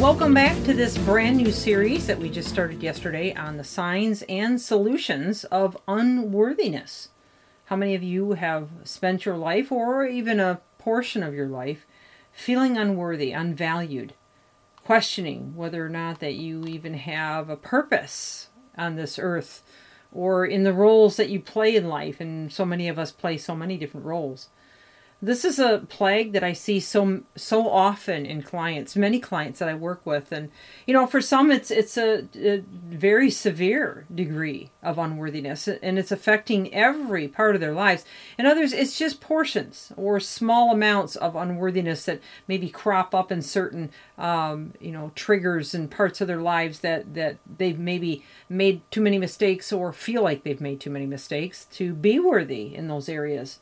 Welcome back to this brand new series that we just started yesterday on the signs and solutions of unworthiness. How many of you have spent your life, or even a portion of your life, feeling unworthy, unvalued, questioning whether or not that you even have a purpose on this earth or in the roles that you play in life? And so many of us play so many different roles. This is a plague that I see so so often in clients, many clients that I work with, and you know, for some it's it's a, a, very severe degree of unworthiness, and it's affecting every part of their lives. And others, it's just portions or small amounts of unworthiness that maybe crop up in certain um, you know triggers and parts of their lives that that they've maybe made too many mistakes or feel like they've made too many mistakes to be worthy in those areas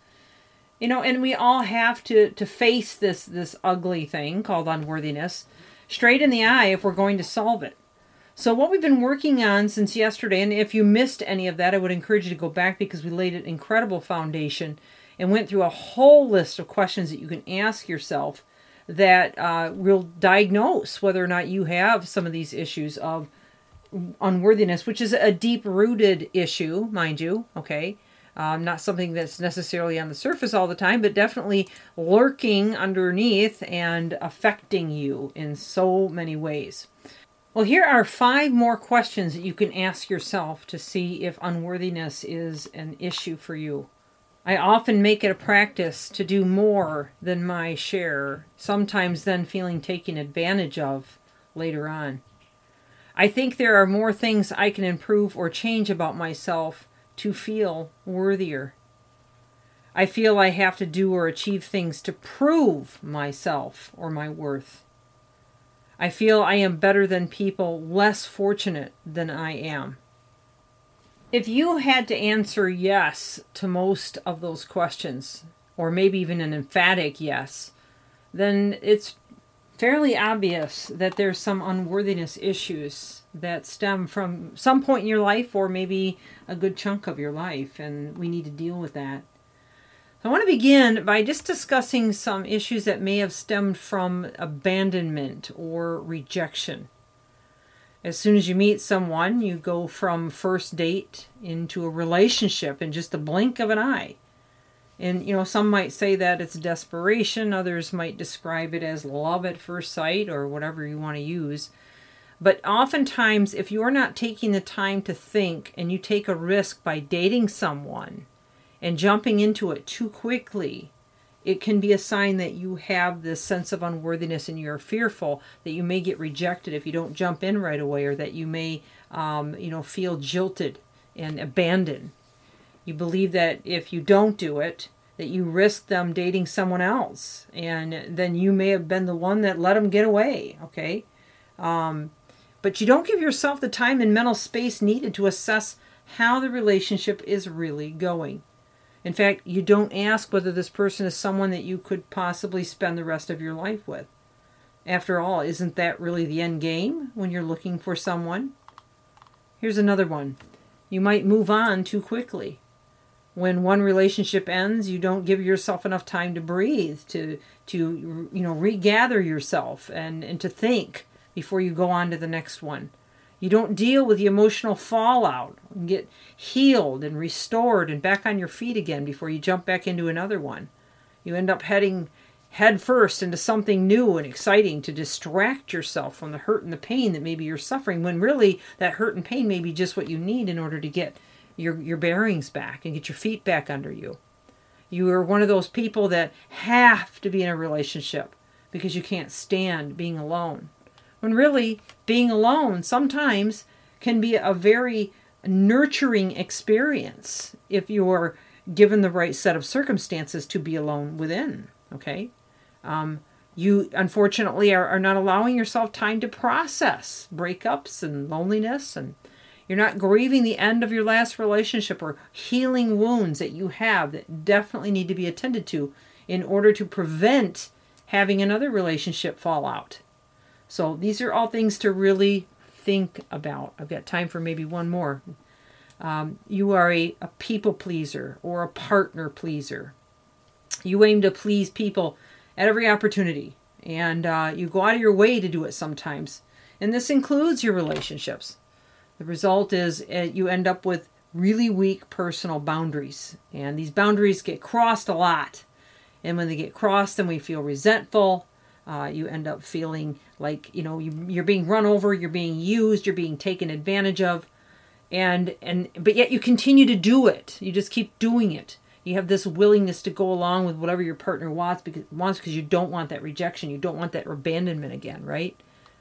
you know and we all have to to face this this ugly thing called unworthiness straight in the eye if we're going to solve it. So what we've been working on since yesterday and if you missed any of that i would encourage you to go back because we laid an incredible foundation and went through a whole list of questions that you can ask yourself that uh, will diagnose whether or not you have some of these issues of unworthiness which is a deep rooted issue mind you okay um, not something that's necessarily on the surface all the time, but definitely lurking underneath and affecting you in so many ways. Well, here are five more questions that you can ask yourself to see if unworthiness is an issue for you. I often make it a practice to do more than my share, sometimes then feeling taken advantage of later on. I think there are more things I can improve or change about myself to feel worthier. I feel I have to do or achieve things to prove myself or my worth. I feel I am better than people less fortunate than I am. If you had to answer yes to most of those questions, or maybe even an emphatic yes, then it's fairly obvious that there's some unworthiness issues that stem from some point in your life or maybe a good chunk of your life, and we need to deal with that. I want to begin by just discussing some issues that may have stemmed from abandonment or rejection. As soon as you meet someone, you go from first date into a relationship in just a blink of an eye. And, you know, some might say that it's desperation, others might describe it as love at first sight or whatever you want to use. But oftentimes, if you're not taking the time to think and you take a risk by dating someone and jumping into it too quickly, it can be a sign that you have this sense of unworthiness and you're fearful that you may get rejected if you don't jump in right away or that you may, um, you know, feel jilted and abandoned you believe that if you don't do it, that you risk them dating someone else, and then you may have been the one that let them get away. Okay, um, but you don't give yourself the time and mental space needed to assess how the relationship is really going. In fact, you don't ask whether this person is someone that you could possibly spend the rest of your life with. After all, isn't that really the end game when you're looking for someone? Here's another one. You might move on too quickly when one relationship ends you don't give yourself enough time to breathe to to you know regather yourself and and to think before you go on to the next one you don't deal with the emotional fallout and get healed and restored and back on your feet again before you jump back into another one you end up heading head first into something new and exciting to distract yourself from the hurt and the pain that maybe you're suffering when really that hurt and pain may be just what you need in order to get your your bearings back and get your feet back under you. You are one of those people that have to be in a relationship because you can't stand being alone. When really being alone sometimes can be a very nurturing experience if you're given the right set of circumstances to be alone within. Okay, um, you unfortunately are, are not allowing yourself time to process breakups and loneliness and you're not grieving the end of your last relationship or healing wounds that you have that definitely need to be attended to in order to prevent having another relationship fall out. So these are all things to really think about. I've got time for maybe one more. Um, you are a, a people pleaser or a partner pleaser. You aim to please people at every opportunity, and uh, you go out of your way to do it sometimes. And this includes your relationships. The result is uh, you end up with really weak personal boundaries, and these boundaries get crossed a lot. And when they get crossed, then we feel resentful. Uh, you end up feeling like you know you, you're being run over, you're being used, you're being taken advantage of. And and but yet you continue to do it. You just keep doing it. You have this willingness to go along with whatever your partner wants because wants because you don't want that rejection. You don't want that abandonment again right?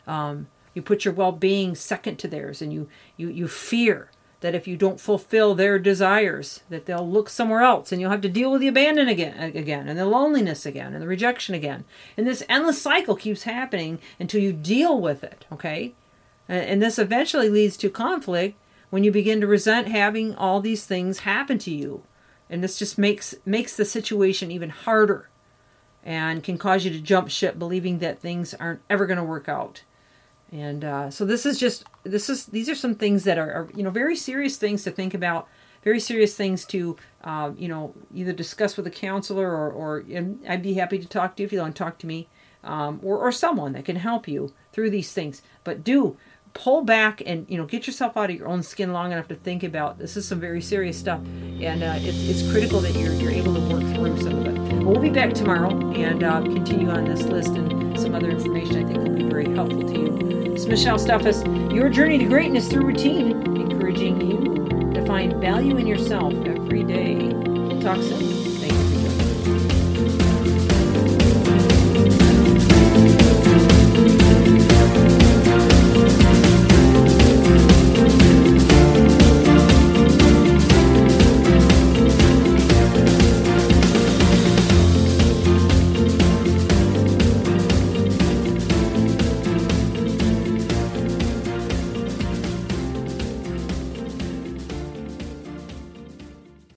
Um, you put your well-being second to theirs and you you you fear that if you don't fulfill their desires that they'll look somewhere else and you'll have to deal with the abandon again again and the loneliness again and the rejection again. And this endless cycle keeps happening until you deal with it okay? And, and this eventually leads to conflict when you begin to resent having all these things happen to you. And this just makes makes the situation even harder and can cause you to jump ship believing that things aren't ever going to work out and uh, so this is just this is these are some things that are, are, you know very serious things to think about very serious things to uh, you know either discuss with a counselor or, or i'd be happy to talk to you if you want to talk to me um, or, or someone that can help you through these things. But do pull back and you know get yourself out of your own skin long enough to think about this is some very serious stuff and uh, it's, it's critical that you're, you're able to work through some of it. We'll be back tomorrow and uh, continue on this list and some other information i think will be very helpful to you. It's michelle Steffes, your journey to greatness through routine encouraging you to find value in yourself every day. Talk soon